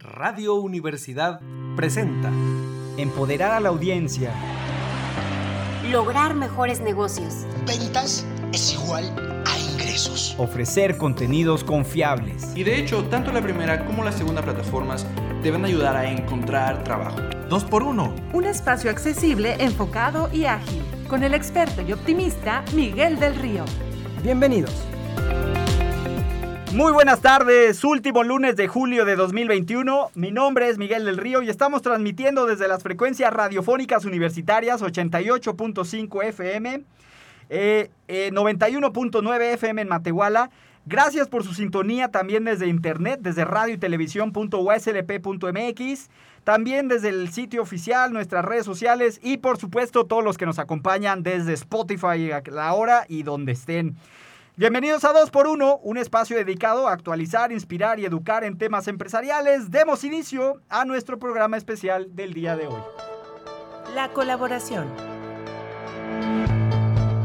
Radio Universidad presenta Empoderar a la audiencia. Lograr mejores negocios. Ventas es igual a ingresos. Ofrecer contenidos confiables. Y de hecho, tanto la primera como la segunda plataformas deben ayudar a encontrar trabajo. Dos por uno. Un espacio accesible, enfocado y ágil. Con el experto y optimista Miguel del Río. Bienvenidos. Muy buenas tardes, último lunes de julio de 2021. Mi nombre es Miguel del Río y estamos transmitiendo desde las frecuencias radiofónicas universitarias 88.5 FM, 91.9 FM en Matehuala. Gracias por su sintonía también desde internet, desde radio y televisión.uslp.mx, también desde el sitio oficial, nuestras redes sociales y por supuesto todos los que nos acompañan desde Spotify a la hora y donde estén. Bienvenidos a 2x1, un espacio dedicado a actualizar, inspirar y educar en temas empresariales. Demos inicio a nuestro programa especial del día de hoy. La colaboración.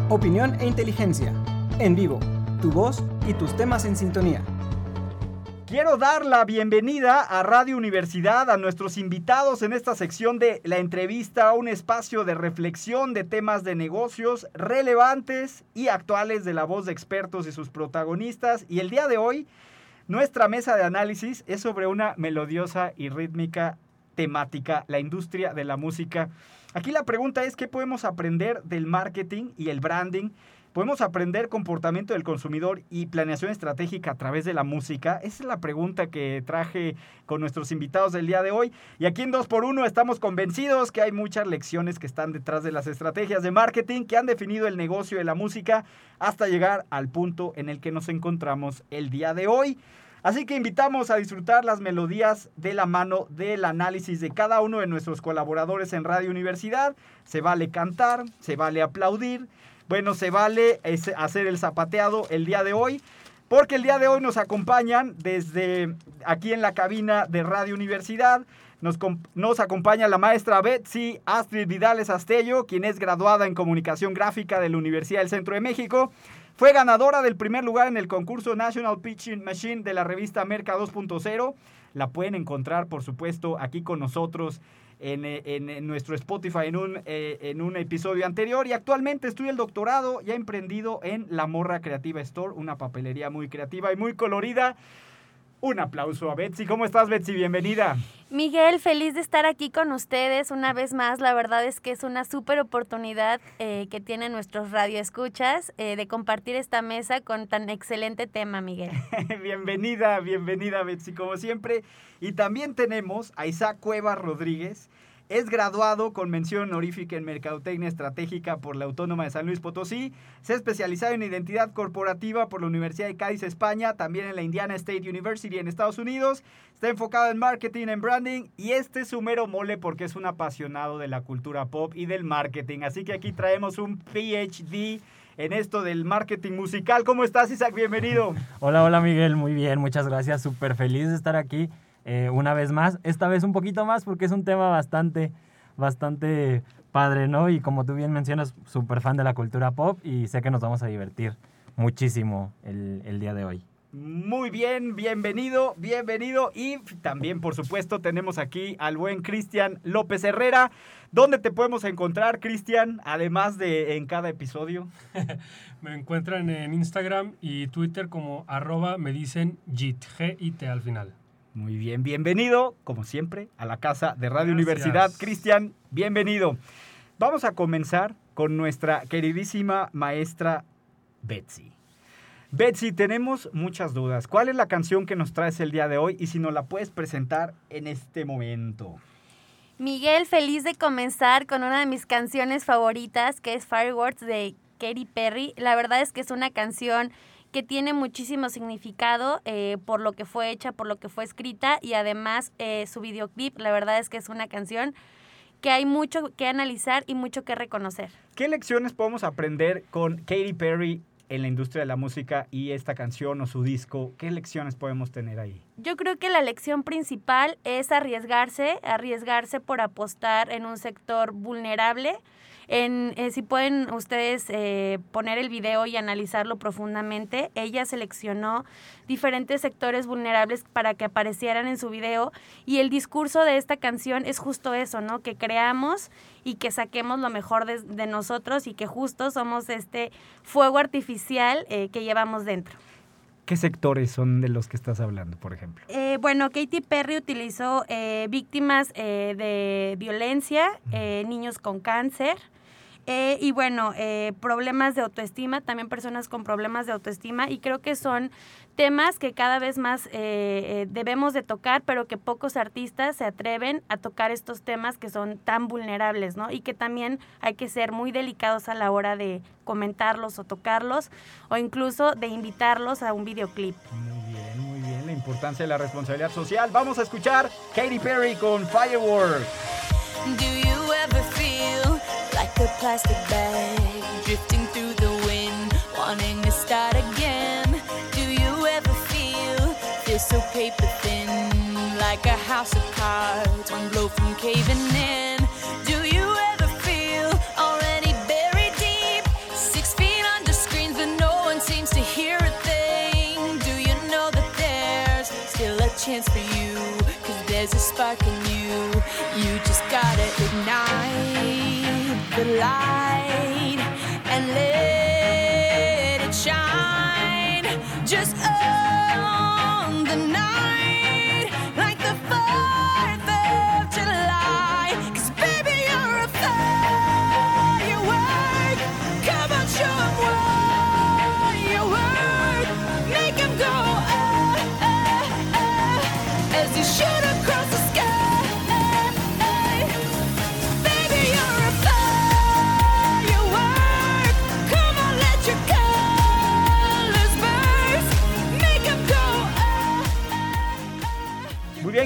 Opinión e inteligencia. En vivo. Tu voz y tus temas en sintonía. Quiero dar la bienvenida a Radio Universidad, a nuestros invitados en esta sección de la entrevista, un espacio de reflexión de temas de negocios relevantes y actuales de la voz de expertos y sus protagonistas. Y el día de hoy, nuestra mesa de análisis es sobre una melodiosa y rítmica temática, la industria de la música. Aquí la pregunta es, ¿qué podemos aprender del marketing y el branding? ¿Podemos aprender comportamiento del consumidor y planeación estratégica a través de la música? Esa es la pregunta que traje con nuestros invitados del día de hoy. Y aquí en 2x1 estamos convencidos que hay muchas lecciones que están detrás de las estrategias de marketing que han definido el negocio de la música hasta llegar al punto en el que nos encontramos el día de hoy. Así que invitamos a disfrutar las melodías de la mano del análisis de cada uno de nuestros colaboradores en Radio Universidad. Se vale cantar, se vale aplaudir. Bueno, se vale hacer el zapateado el día de hoy, porque el día de hoy nos acompañan desde aquí en la cabina de Radio Universidad. Nos, acompaña la maestra Betsy Astrid Vidales Astello, quien es graduada en Comunicación Gráfica de la Universidad del Centro de México. Fue ganadora del primer lugar en el concurso National Pitching Machine de la revista Merca 2.0. La pueden encontrar, por supuesto, aquí con nosotros en, en, en, nuestro Spotify en un, eh, en un episodio anterior y actualmente estudia el doctorado ya emprendido en La Morra Creativa Store, una papelería muy creativa y muy colorida. Un aplauso a Betsy. ¿Cómo estás, Betsy? Bienvenida. Miguel, feliz de estar aquí con ustedes una vez más. La verdad es que es una súper oportunidad eh, que tienen nuestros radioescuchas eh, de compartir esta mesa con tan excelente tema, Miguel. bienvenida, bienvenida, Betsy, como siempre. Y también tenemos a Isaac Cueva Rodríguez. Es graduado con mención honorífica en Mercadotecnia Estratégica por la Autónoma de San Luis Potosí. Se ha especializado en identidad corporativa por la Universidad de Cádiz, España, también en la Indiana State University en Estados Unidos. Está enfocado en marketing, en branding y este es su mero mole porque es un apasionado de la cultura pop y del marketing. Así que aquí traemos un PhD en esto del marketing musical. ¿Cómo estás, Isaac? Bienvenido. Hola, hola, Miguel. Muy bien, muchas gracias. Súper feliz de estar aquí. Eh, una vez más, esta vez un poquito más porque es un tema bastante, bastante padre, ¿no? Y como tú bien mencionas, súper fan de la cultura pop y sé que nos vamos a divertir muchísimo el, el día de hoy. Muy bien, bienvenido, bienvenido. Y también, por supuesto, tenemos aquí al buen Cristian López Herrera. ¿Dónde te podemos encontrar, Cristian? Además de en cada episodio. me encuentran en Instagram y Twitter como arroba me dicen JIT, G-I-T al final. Muy bien, bienvenido, como siempre, a la casa de Radio Gracias. Universidad. Cristian, bienvenido. Vamos a comenzar con nuestra queridísima maestra Betsy. Betsy, tenemos muchas dudas. ¿Cuál es la canción que nos traes el día de hoy y si nos la puedes presentar en este momento? Miguel, feliz de comenzar con una de mis canciones favoritas, que es Fireworks de Katy Perry. La verdad es que es una canción que tiene muchísimo significado eh, por lo que fue hecha, por lo que fue escrita y además eh, su videoclip, la verdad es que es una canción que hay mucho que analizar y mucho que reconocer. ¿Qué lecciones podemos aprender con Katy Perry en la industria de la música y esta canción o su disco? ¿Qué lecciones podemos tener ahí? Yo creo que la lección principal es arriesgarse, arriesgarse por apostar en un sector vulnerable En, eh, si pueden ustedes eh, poner el video y analizarlo profundamente, ella seleccionó diferentes sectores vulnerables para que aparecieran en su video y el discurso de esta canción es justo eso, ¿no? Que creamos y que saquemos lo mejor de, de nosotros y que justo somos este fuego artificial eh, que llevamos dentro. ¿Qué sectores son de los que estás hablando, por ejemplo? Eh, bueno, Katy Perry utilizó eh, víctimas eh, de violencia, eh, niños con cáncer. Eh, y bueno, eh, problemas de autoestima, también personas con problemas de autoestima, y creo que son temas que cada vez más eh, eh, debemos de tocar, pero que pocos artistas se atreven a tocar estos temas que son tan vulnerables, ¿no? Y que también hay que ser muy delicados a la hora de comentarlos o tocarlos, o incluso de invitarlos a un videoclip. Muy bien, muy bien. La importancia de la responsabilidad social. Vamos a escuchar Katy Perry con Fireworks. Do you ever feel a plastic bag drifting through the wind, wanting to start again? Do you ever feel feel so paper thin, like a house of cards, one blow from caving in? Do you ever feel already buried deep, six feet under screens, but no one seems to hear a thing? Do you know that there's still a chance for light and let it shine. Just on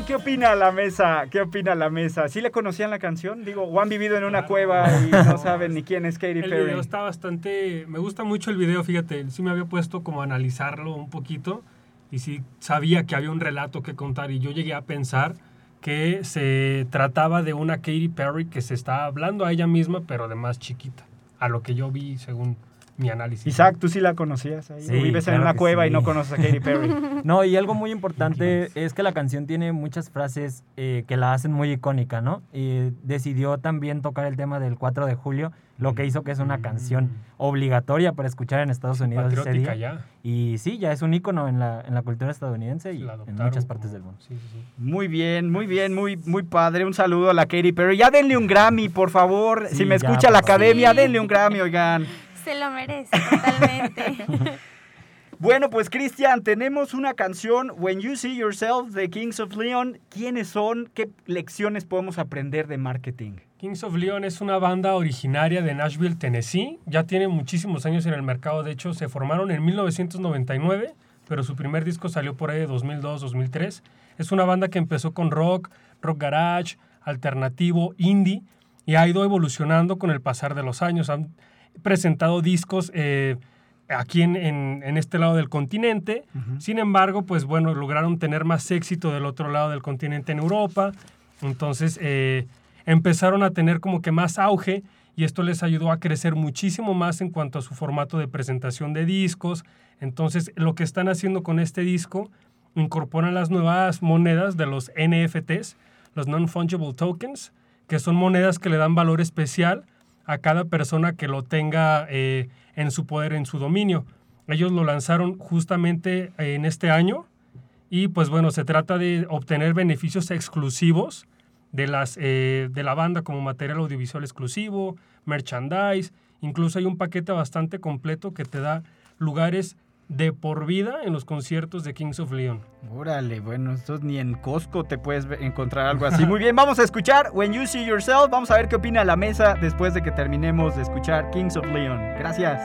¿qué opina la mesa? ¿Qué opina la mesa? ¿Sí le conocían la canción? Digo, o han vivido en una cueva y no saben ni quién es Katy El Perry. video está bastante... Me gusta mucho el video, fíjate. Sí me había puesto como a analizarlo un poquito y sí sabía que había un relato que contar y yo llegué a pensar que se trataba de una Katy Perry que se está hablando a ella misma, pero de más chiquita. A lo que yo vi según mi análisis. Isaac, ¿tú sí la conocías ahí? Sí, ¿O vives en una cueva y no conoces a Katy Perry? No, y algo muy importante es que la canción tiene muchas frases eh, que la hacen muy icónica, ¿no? Y decidió también tocar el tema del 4 de julio, lo que hizo que es una canción obligatoria para escuchar en Estados Unidos ese día. ya. Y sí, ya es un ícono en la, en la cultura estadounidense y en muchas partes como- del mundo. Sí, sí, sí. Muy bien, muy bien, muy, muy padre. Un saludo a la Katy Perry. Ya denle un Grammy, por favor. Sí, si me ya, escucha la academia, Sí. denle un Grammy, oigan. Se lo merece totalmente. Bueno, pues Cristian, tenemos una canción, When You See Yourself, de Kings of Leon. ¿Quiénes son? ¿Qué lecciones podemos aprender de marketing? Kings of Leon es una banda originaria de Nashville, Tennessee. Ya tiene muchísimos años en el mercado. De hecho, se formaron en 1999, pero su primer disco salió por ahí de 2002-2003. Es una banda que empezó con rock, rock garage, alternativo, indie, y ha ido evolucionando con el pasar de los años. Han presentado discos eh, aquí en, en- en este lado del continente. Sin embargo, pues bueno, lograron tener más éxito del otro lado del continente en Europa. Entonces eh, empezaron a tener como que más auge y esto les ayudó a crecer muchísimo más en cuanto a su formato de presentación de discos. Entonces lo que están haciendo con este disco, incorporan las nuevas monedas de los NFTs, los Non-Fungible Tokens, que son monedas que le dan valor especial a cada persona que lo tenga eh, en su poder, en su dominio. Ellos lo lanzaron justamente en este año y pues bueno, se trata de obtener beneficios exclusivos de, las, eh, de la banda como material audiovisual exclusivo, merchandise, incluso hay un paquete bastante completo que te da lugares de por vida en los conciertos de Kings of Leon. Órale, bueno, esto ni en Costco te puedes encontrar algo así. Muy bien, vamos a escuchar When You See Yourself. Vamos a ver qué opina la mesa después de que terminemos de escuchar Kings of Leon. Gracias.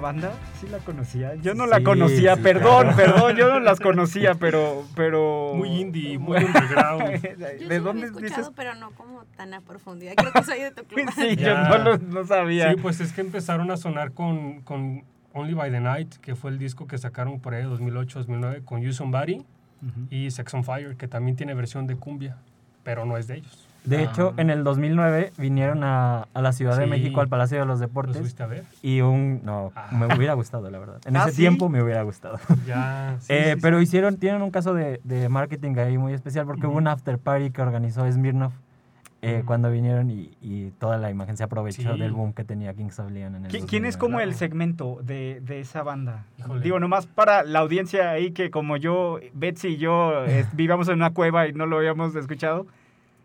Banda? ¿Sí la conocían? Yo no la conocía, sí, perdón, claro. perdón, yo no las conocía, pero... pero... Muy indie, muy underground. Yo ¿De sí dónde había escuchado, dices? pero no como tan a profundidad. Creo que soy de tu club. Sí, yo no, lo- no sabía. Sí, pues es que empezaron a sonar con, con Only by the Night, que fue el disco que sacaron por ahí de 2008-2009 con You Somebody Ujú. y Sex on Fire, que también tiene versión de cumbia, pero no es de ellos. De hecho, en el 2009 vinieron a, a la Ciudad de. México, al Palacio de los ¿Lo Deportes. fuiste a ver? Y un... No, me hubiera gustado, la verdad. En ¿Ah, ese sí? tiempo me hubiera gustado. Ya, sí, Eh, sí, pero sí. hicieron, tienen un caso de, de marketing ahí muy especial porque hubo un after party que organizó Smirnoff eh, Ujú. cuando vinieron y, y toda la imagen se aprovechó Sí. del boom que tenía Kings of Leon en el ¿Qui- ¿Quién es 2009. como el segmento de, de esa banda? Híjole. Digo, nomás para la audiencia ahí que como yo, Betsy y yo eh, vivíamos en una cueva y no lo habíamos escuchado.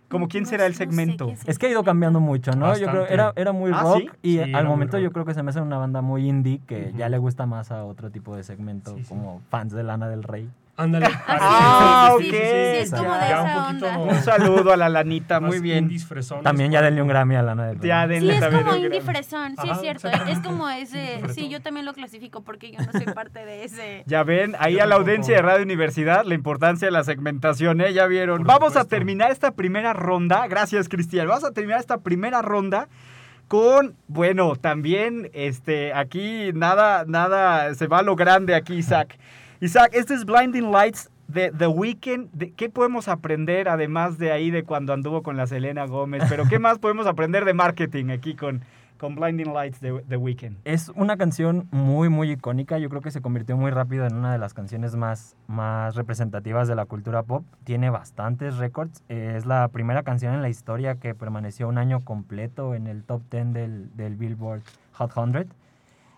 ¿Como quién No será el sé- no sé segmento? es que ha ido cambiando mucho, ¿no? Yo creo era, era muy Ah, rock ¿sí? y Sí, al momento yo creo que se me hace una banda muy indie que ya le gusta más a otro tipo de segmento, Sí, sí. como fans de Lana del Rey. Ándale. Ah, sí, ok. sí, sí, es como de Ya un onda. Saludo a la lanita, muy bien. También ya denle un Grammy a Lana del Rey. Ya Sí, es también como un indie fresón, sí es cierto. Es como ese, sí, yo también lo clasifico porque yo no soy parte de ese. Ya ven, ahí Yo a la audiencia de Radio Universidad la importancia de la segmentación, ¿eh? Ya vieron. Por Vamos a terminar esta primera ronda. Gracias, Cristian. Vamos a terminar esta primera ronda con, bueno, también, este, aquí nada, nada, se va a lo grande aquí, Isaac. Isaac, este es Blinding Lights de The Weeknd. ¿Qué podemos aprender, además de ahí, de cuando anduvo con la Selena Gómez? Pero, ¿qué más podemos aprender de marketing aquí con, con Blinding Lights de The Weeknd? Es una canción muy, muy icónica. Yo creo que se convirtió muy rápido en una de las canciones más, más representativas de la cultura pop. Tiene bastantes récords. Es la primera canción en la historia que permaneció un año completo en el top 10 del, del Billboard Hot 100.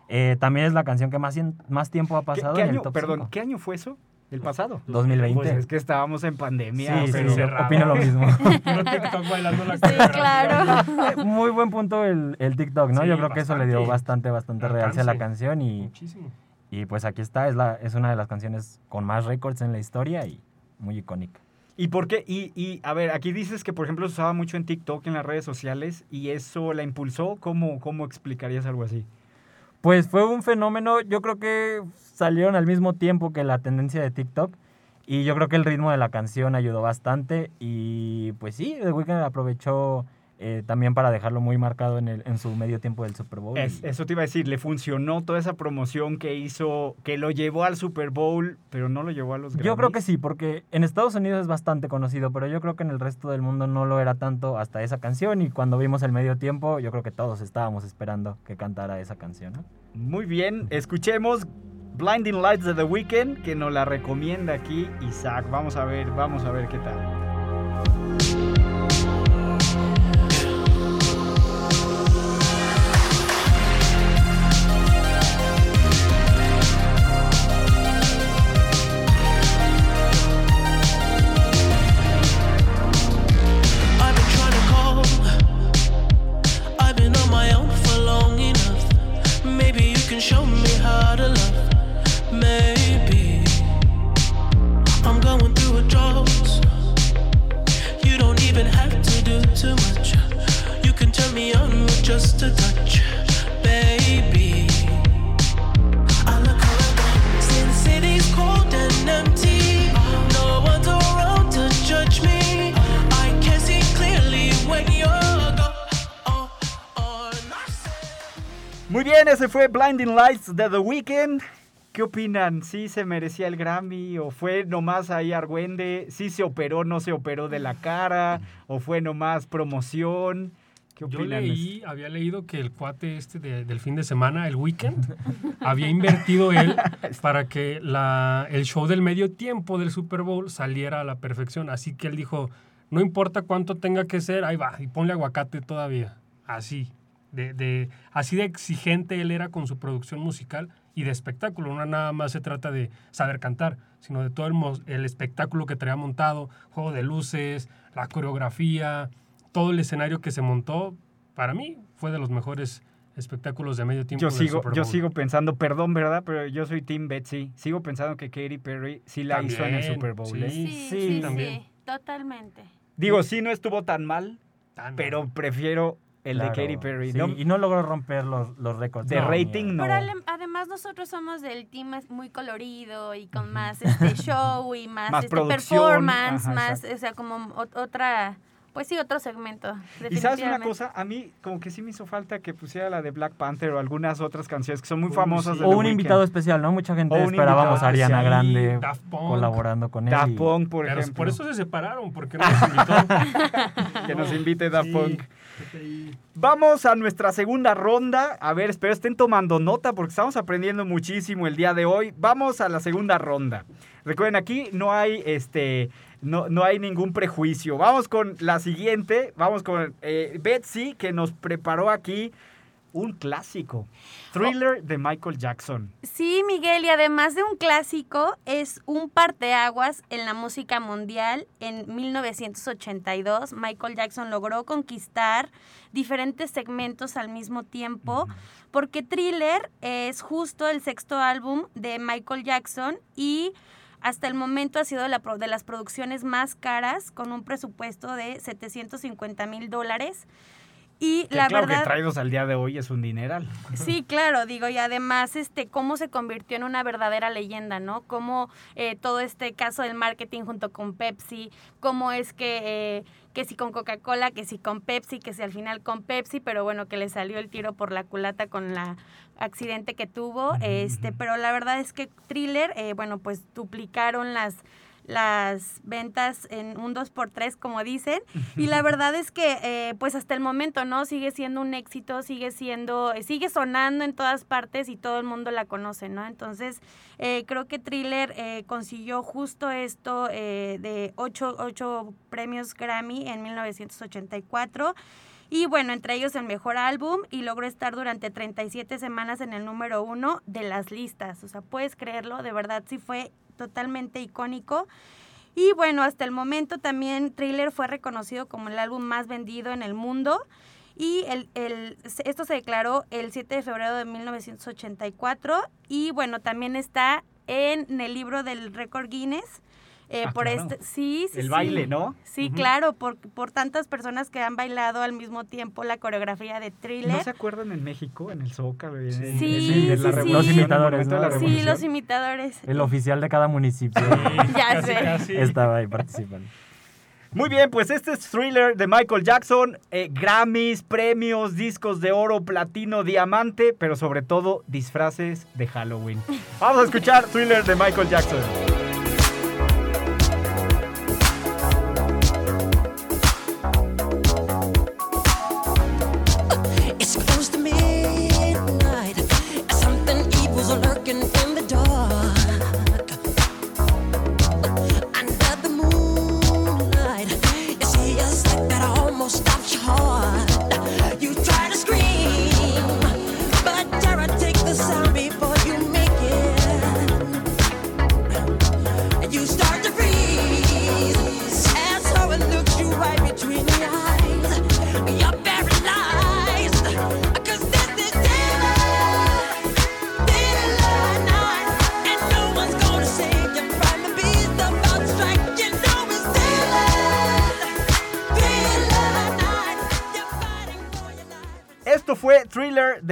Eh, también es la canción que más, más tiempo ha ¿Qué, pasado qué en el top perdón, 5. ¿qué año fue eso? ¿El pasado? 2020. Pues es que estábamos en pandemia. Sí, pero- sí, opino lo mismo. TikTok bailando la Sí, claro. Muy buen punto el, el TikTok, ¿no? Sí, Yo creo que eso le dio bastante. bastante, realce a la canción y, Muchísimo. y pues aquí está, es, la, es una de las canciones con más récords en la historia y muy icónica. ¿Y por qué? Y, y, a ver, aquí dices que, por ejemplo, se usaba mucho en TikTok, en las redes sociales, y eso la impulsó. ¿Cómo, cómo explicarías algo así? Pues fue un fenómeno, yo creo que salieron al mismo tiempo que la tendencia de TikTok y yo creo que el ritmo de la canción ayudó bastante y pues sí, The Weeknd aprovechó eh, también para dejarlo muy marcado en, el, en su medio tiempo del Super Bowl. Es- eso te iba a decir, le funcionó toda esa promoción que hizo, que lo llevó al Super Bowl, pero no lo llevó a los Yo creo Grammys. que sí, porque en Estados Unidos es bastante conocido, pero yo creo que en el resto del mundo no lo era tanto hasta esa canción y cuando vimos el medio tiempo, yo creo que todos estábamos esperando que cantara esa canción. ¿no? Muy bien, escuchemos Blinding Lights de The Weeknd, que nos la recomienda aquí Isaac. Vamos a ver, vamos a ver qué tal. Muy bien, ese fue Blinding Lights de The Weeknd. ¿Qué opinan? ¿Sí se merecía el Grammy? ¿O fue nomás ahí Argüende? ¿Sí se operó, no se operó de la cara? ¿O fue nomás promoción? ¿Qué Yo leí, había leído que el cuate este de- del fin de semana, el weekend, había invertido él para que la, el show del medio tiempo del Super Bowl saliera a la perfección. Así que él dijo, no importa cuánto tenga que ser, ahí va, y ponle aguacate todavía. Así, de, de- así de exigente él era con su producción musical y de espectáculo. No nada más se trata de saber cantar, sino de todo el, el espectáculo que traía montado, juego de luces, la coreografía, todo el escenario que se montó, para mí fue de los mejores espectáculos de medio tiempo Yo del sigo, Super yo sigo pensando, perdón, ¿verdad? Pero yo soy Team Betsy. Sigo pensando que Katy Perry sí la hizo en el También, Super Bowl. sí. ¿eh? Sí, Sí, sí, sí, también. totalmente. Digo, sí no estuvo tan mal, Tan pero prefiero el de Katy Perry. sí, ¿no? y no logró romper los, los récords. De No, rating, no. Pero además nosotros somos del team más- muy colorido y con más este show y más, Más este, performance, ajá, más, exacto. o sea, como ot- otra, pues sí, otro segmento. Y sabes una cosa, a mí como que sí me hizo falta que pusiera la de Black Panther o algunas otras canciones que son muy Uy, famosas. sí. de O The un invitado especial, ¿no? Mucha gente esperábamos a Ariana. Grande Daft Punk. colaborando con él. Daft Punk, por ejemplo. por eso se separaron, porque no nos invitó. que nos invite Daft Sí, Punk. Vamos a nuestra segunda ronda. A ver, espero estén tomando nota porque estamos aprendiendo muchísimo el día de hoy. Vamos a la segunda ronda. Recuerden, aquí no hay este. No, no hay ningún prejuicio. Vamos con la siguiente. Vamos con eh, Betsy, que nos preparó aquí un clásico. Thriller de Michael Jackson. Sí, Miguel, y además de un clásico, es un parteaguas en la música mundial. En 1982, Michael Jackson logró conquistar diferentes segmentos al mismo tiempo, porque Thriller es justo el sexto álbum de Michael Jackson y hasta el momento ha sido la de las producciones más caras, con un presupuesto de 750 mil dólares. Y Que la claro verdad... que traídos al día de hoy es un dineral. Sí, claro, digo, y además, este, cómo se convirtió en una verdadera leyenda, ¿no? Cómo eh, todo este caso del marketing junto con Pepsi, cómo es que, eh, que si con Coca-Cola, que si con Pepsi, que si al final con Pepsi, pero bueno, que le salió el tiro por la culata con la accidente que tuvo, este, pero la verdad es que Thriller, eh, bueno, pues duplicaron las las ventas en un 2x3, como dicen. Y la verdad es que, eh, pues hasta el momento, ¿no? Sigue siendo un éxito, sigue siendo, eh, sigue sonando en todas partes y todo el mundo la conoce, ¿no? Entonces, eh, creo que Thriller eh, consiguió justo esto de ocho, ocho premios Grammy en 1984. Y bueno, entre ellos el mejor álbum y logró estar durante 37 semanas en el número uno de las listas. O sea, puedes creerlo, de verdad sí fue totalmente icónico. Y bueno, hasta el momento también Thriller fue reconocido como el álbum más vendido en el mundo. Y el, el- esto se declaró el 7 de febrero de 1984. Y bueno, también está en el libro del récord Guinness. Eh, Ah, por claro. este, sí, sí, El sí. baile, ¿no? Sí, claro, por, por tantas personas que han bailado al mismo tiempo la coreografía de Thriller. ¿No se acuerdan en México, en el Zócalo? y en- en- Sí, en sí, la sí. revolución, Los imitadores. Sí, los imitadores. El oficial de cada municipio Ya Casi, sé. casi. estaba ahí participando. Muy bien, pues este es Thriller de Michael Jackson. eh, Grammys, premios, discos de oro, platino, diamante, pero sobre todo disfraces de Halloween. Vamos a escuchar Thriller de Michael Jackson.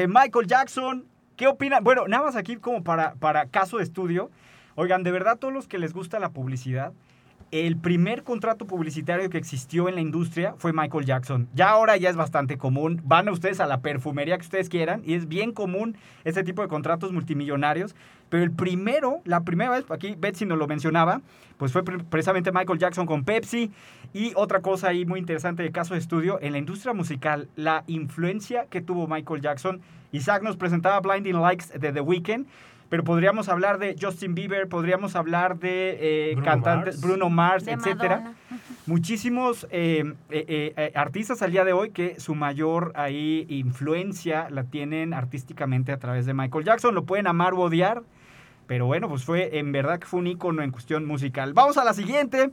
De Michael Jackson. ¿Qué opinan? Bueno, nada más aquí como para, para caso de estudio. Oigan, de verdad, todos los que les gusta la publicidad, el primer contrato publicitario que existió en la industria fue Michael Jackson. Ya ahora ya es bastante común. Van a ustedes a la perfumería que ustedes quieran y es bien común este tipo de contratos multimillonarios. Pero el primero, la primera vez, aquí Betsy nos lo mencionaba, pues fue pre- precisamente Michael Jackson con Pepsi. Y otra cosa ahí muy interesante de caso de estudio, en la industria musical, la influencia que tuvo Michael Jackson. Isaac nos presentaba Blinding Likes de The Weeknd. Pero podríamos hablar de Justin Bieber, podríamos hablar de eh, Bruno cantantes, Mars. Bruno Mars, De etcétera Madonna. muchísimos eh, eh, eh, eh, artistas al día de hoy que su mayor ahí influencia la tienen artísticamente a través de Michael Jackson. Lo pueden amar o odiar, pero bueno, pues fue en verdad que fue un ícono en cuestión musical. Vamos a la siguiente.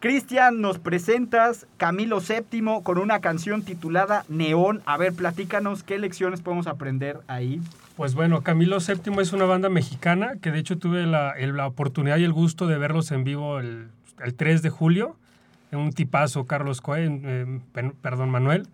Cristian, nos presentas Camilo VII con una canción titulada Neón. A ver, platícanos qué lecciones podemos aprender ahí. Pues bueno, Camilo VII es una banda mexicana que de hecho tuve la, el- la oportunidad y el gusto de verlos en vivo el, el 3 de julio. Un tipazo, Carlos Cohen, eh, perdón, Manuel.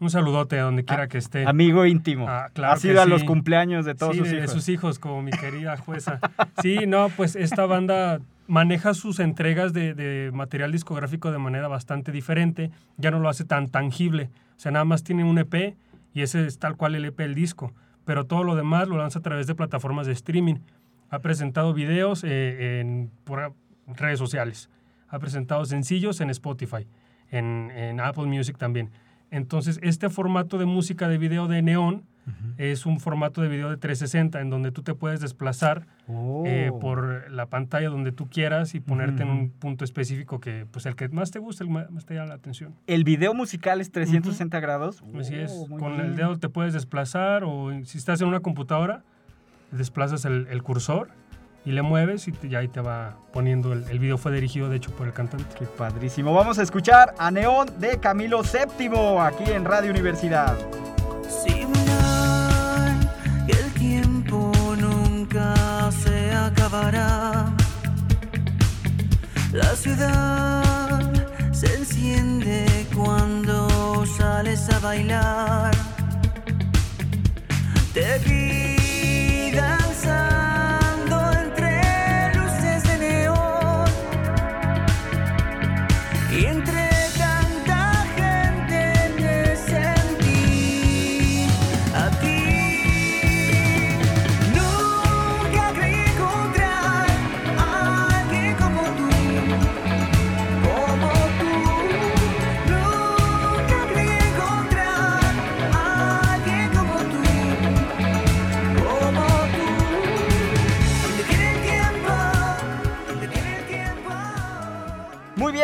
Un saludote a donde quiera que esté. Amigo íntimo. Ah, claro ha sido a los sí. cumpleaños de todos Sí, sus de, hijos. de sus hijos, como mi querida jueza. Sí, no, pues esta banda maneja sus entregas de, de material discográfico de manera bastante diferente. Ya no lo hace tan tangible. O sea, nada más tiene un EP y ese es tal cual el EP el disco. Pero todo lo demás lo lanza a través de plataformas de streaming. Ha presentado videos eh, en redes sociales. Ha presentado sencillos en Spotify, en, en Apple Music también. Entonces, este formato de música de video de Es un formato de video de 360 en donde tú te puedes desplazar eh, Oh. por la pantalla donde tú quieras y ponerte en un punto específico que, pues, el que más te guste, el más te llama la atención. El video musical es 360 grados. Así es. Oh, Con bien. el dedo te puedes desplazar o si estás en una computadora, desplazas el, el cursor y le mueves y te- ya ahí te va poniendo. El, el video fue dirigido, de hecho, por el cantante. Qué padrísimo. Vamos a escuchar a Neón de Camilo VII aquí en Radio Universidad. La ciudad se enciende cuando sales a bailar. Te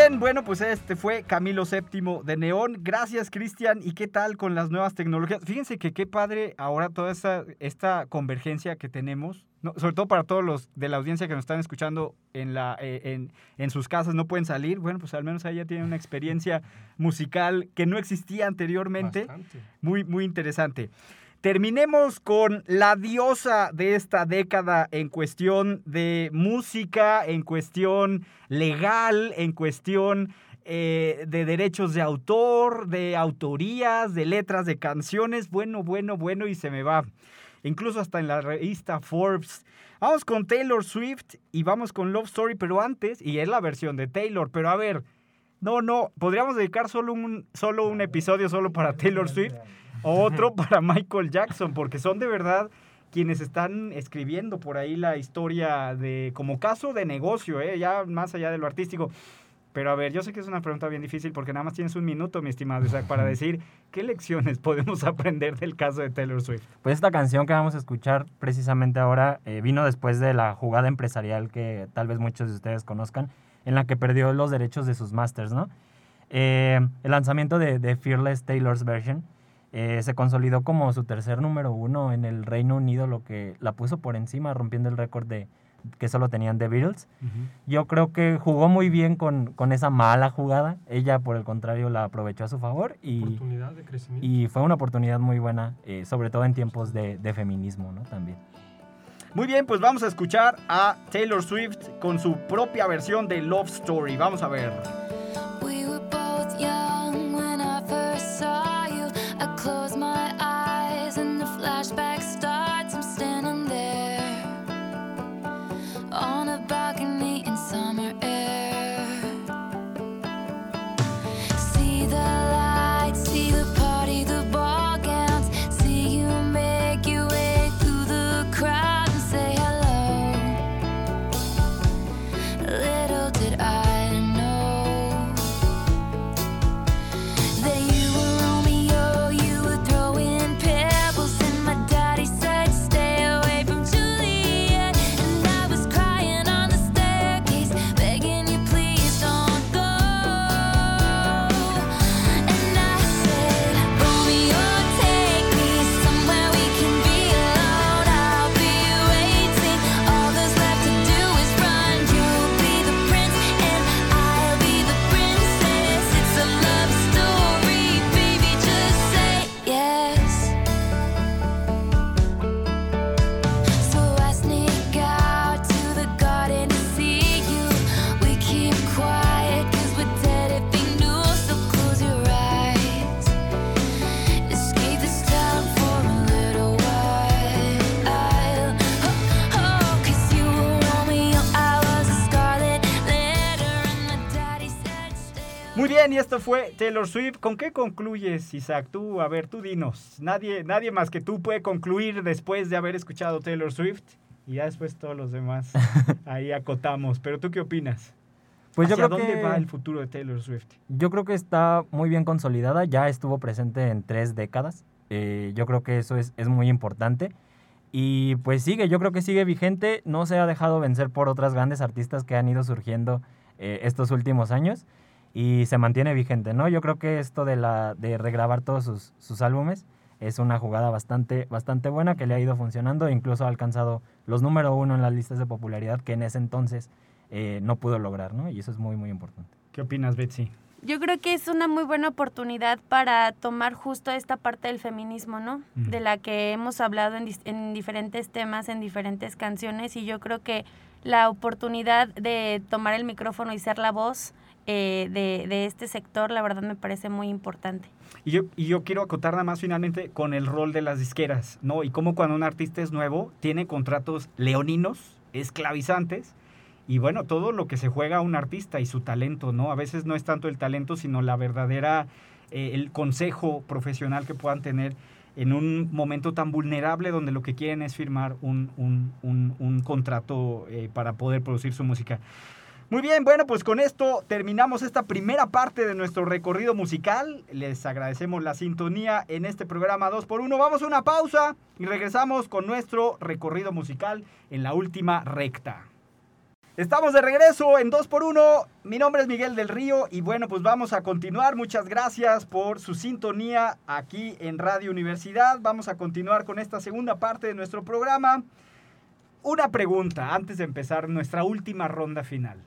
bien, bueno, pues este fue Camilo VII de Neón. Gracias, Cristian. ¿Y qué tal con las nuevas tecnologías? Fíjense que qué padre ahora toda esta, esta convergencia que tenemos, ¿no? sobre todo para todos los de la audiencia que nos están escuchando en, la, eh, en, en sus casas, no pueden salir. Bueno, pues al menos ahí ya tienen una experiencia musical que no existía anteriormente. Bastante. Muy, muy interesante. Terminemos con la diosa de esta década en cuestión de música, en cuestión legal, en cuestión eh, de derechos de autor, de autorías, de letras de canciones. Bueno, bueno, bueno, y se me va. Incluso hasta en la revista Forbes. Vamos con Taylor Swift y vamos con Love Story, pero antes, y es la versión de Taylor, pero a ver, no, no, podríamos dedicar solo un, solo un episodio solo para Taylor Swift otro para Michael Jackson, porque son de verdad quienes están escribiendo por ahí la historia de como caso de negocio, ¿eh? ya más allá de lo artístico. Pero a ver, yo sé que es una pregunta bien difícil porque nada más tienes un minuto, mi estimado Isaac, para decir qué lecciones podemos aprender del caso de Taylor Swift. Pues esta canción que vamos a escuchar precisamente ahora eh, vino después de la jugada empresarial que tal vez muchos de ustedes conozcan, en la que perdió los derechos de sus masters, ¿no? Eh, el lanzamiento de, de Fearless Taylor's Version eh, se consolidó como su tercer número uno en el Reino Unido, lo que la puso por encima, rompiendo el récord de que solo tenían The Beatles. Yo creo que jugó muy bien con, con esa mala jugada. Ella, por el contrario, la aprovechó a su favor y, Oportunidad de crecimiento. y fue una oportunidad muy buena, eh, sobre todo en tiempos de, de feminismo, ¿no? También. Muy bien, pues vamos a escuchar a Taylor Swift con su propia versión de Love Story. Vamos a ver. We were both young when I first saw you. I close my eyes and the flashback starts. Fue Taylor Swift. ¿Con qué concluyes, Isaac? Tú, a ver, tú dinos. Nadie, nadie más que tú puede concluir después de haber escuchado Taylor Swift. Y ya después todos los demás ahí acotamos. Pero tú qué opinas? Pues yo ¿Hacia creo dónde que- va el futuro de Taylor Swift? Yo creo que está muy bien consolidada, ya estuvo presente en tres décadas. eh, yo creo que eso es, es muy importante. Y pues sigue, yo creo que sigue vigente, no se ha dejado vencer por otras grandes artistas que han ido surgiendo eh, estos últimos años y se mantiene vigente, ¿no? Yo creo que esto de, la, de regrabar todos sus, sus álbumes es una jugada bastante, bastante buena que le ha ido funcionando, incluso ha alcanzado los número uno en las listas de popularidad que en ese entonces eh, no pudo lograr, ¿no? Y eso es muy, muy importante. ¿Qué opinas, Betsy? Yo creo que es una muy buena oportunidad para tomar justo esta parte del feminismo, ¿no? Ujú. De la que hemos hablado en, en diferentes temas, en diferentes canciones, y yo creo que la oportunidad de tomar el micrófono y ser la voz eh, de, de este sector, la verdad me parece muy importante. Y yo, y yo quiero acotar nada más finalmente con el rol de las disqueras, ¿no? Y cómo cuando un artista es nuevo, tiene contratos leoninos, esclavizantes, y bueno, todo lo que se juega a un artista y su talento, ¿no? A veces no es tanto el talento, sino la verdadera, eh, el consejo profesional que puedan tener en un momento tan vulnerable donde lo que quieren es firmar un, un- un- un contrato eh, para poder producir su música. Muy bien, bueno, pues con esto terminamos esta primera parte de nuestro recorrido musical. Les agradecemos la sintonía en este programa 2x1. Vamos a una pausa y regresamos con nuestro recorrido musical en la última recta. Estamos de regreso en 2x1. Mi nombre es Miguel del Río y bueno, pues vamos a continuar. Muchas gracias por su sintonía aquí en Radio Universidad. Vamos a continuar con esta segunda parte de nuestro programa. Una pregunta antes de empezar nuestra última ronda final.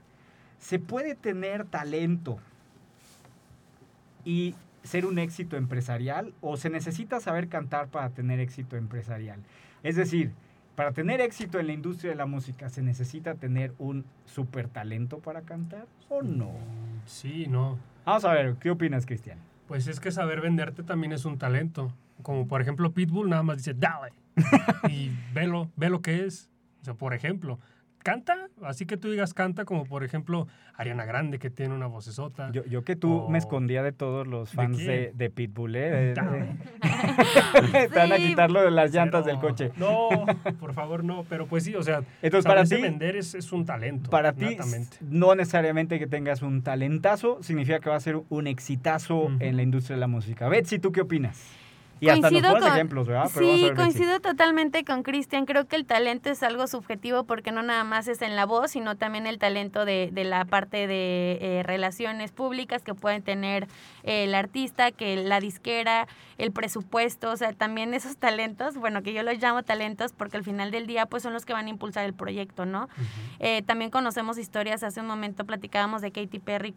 ¿Se puede tener talento y ser un éxito empresarial o se necesita saber cantar para tener éxito empresarial? Es decir, para tener éxito en la industria de la música, ¿se necesita tener un super talento para cantar o no? Sí, no. Vamos a ver, ¿qué opinas, Cristian? Pues es que saber venderte también es un talento. Como por ejemplo Pitbull nada más dice, dale. y velo, ve lo que es. O sea, por ejemplo, canta, así que tú digas canta, como por ejemplo Ariana Grande que tiene una vocesota. Yo, yo que tú O- me escondía de todos los ¿De fans de, de Pitbull, ¿eh? Te van a quitarlo de las llantas Pero- del coche. No, por favor, no. Pero pues sí, o sea, Entonces, para ti- vender es, es un talento. Para ti, no necesariamente que tengas un talentazo, significa que va a ser un exitazo en la industria de la música. Betsy, ¿tú qué opinas? Y hasta nos Coincido con- ejemplos, ¿verdad? Pero Sí, ver, coincido totalmente con Cristian. Creo que el talento es algo subjetivo porque no nada más es en la voz, sino también el talento de, de la parte de eh, relaciones públicas que pueden tener eh, el artista, que la disquera, el presupuesto, o sea, también esos talentos, bueno, que yo los llamo talentos porque al final del día pues son los que van a impulsar el proyecto, ¿no? Eh, también conocemos historias, hace un momento platicábamos de Katy Perry,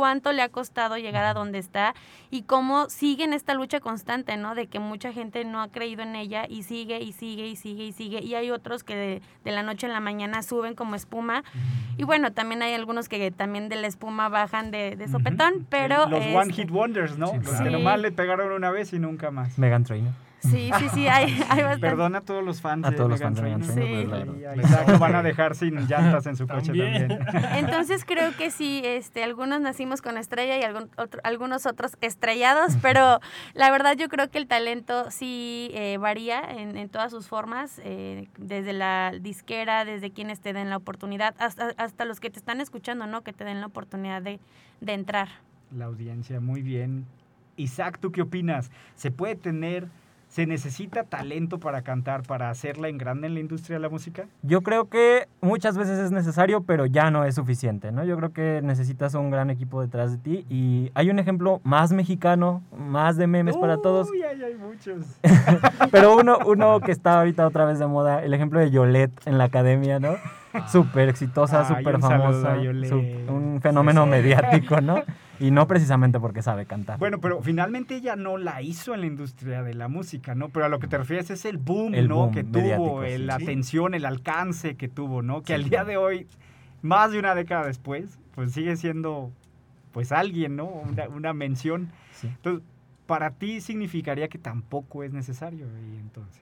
cuánto le ha costado llegar a donde está y cómo sigue en esta lucha constante, ¿no? De que mucha gente no ha creído en ella y sigue y sigue y sigue y sigue. Y hay otros que de, de la noche a la mañana suben como espuma. Y bueno, también hay algunos que también de la espuma bajan de, de sopetón, pero... Los este, One Hit Wonders, ¿no? Sí, Los que nomás le pegaron una vez y nunca más. Megan Trainor. Sí, sí, sí, hay, hay bastante. Perdona a todos los fans A de todos los fans de Trainor. Pues, Sí. claro. Y a Isaac lo van a dejar sin llantas en su coche También. también. Entonces creo que sí, este, algunos nacimos con estrella y algún otro- algunos otros estrellados, pero la verdad yo creo que el talento sí eh, varía en, en todas sus formas, eh, desde la disquera, desde quienes te den la oportunidad, hasta, hasta los que te están escuchando, ¿no? Que te den la oportunidad de, de entrar. La audiencia, muy bien. Isaac, ¿tú qué opinas? ¿Se puede tener, se necesita talento para cantar, para hacerla en grande en la industria de la música? Yo creo que muchas veces es necesario, pero ya no es suficiente, ¿no? Yo creo que necesitas un gran equipo detrás de ti y hay un ejemplo más mexicano, más de memes para todos, Uy, hay muchos. pero uno, uno que está ahorita otra vez de moda, el ejemplo de Yolette en la academia, ¿no? Súper exitosa, Ay, súper un saludo famosa, un fenómeno mediático, ¿no? Y no precisamente porque sabe cantar. Bueno, pero finalmente ella no la hizo en la industria de la música, ¿no? Pero a lo que te refieres es el boom, El ¿no? boom que tuvo, sí. la Sí. atención, el alcance que tuvo, ¿no? Que Sí, al día de hoy, más de una década después, pues sigue siendo, pues alguien, ¿no? Una, una mención. Sí. Entonces, para ti significaría que tampoco es necesario, y entonces.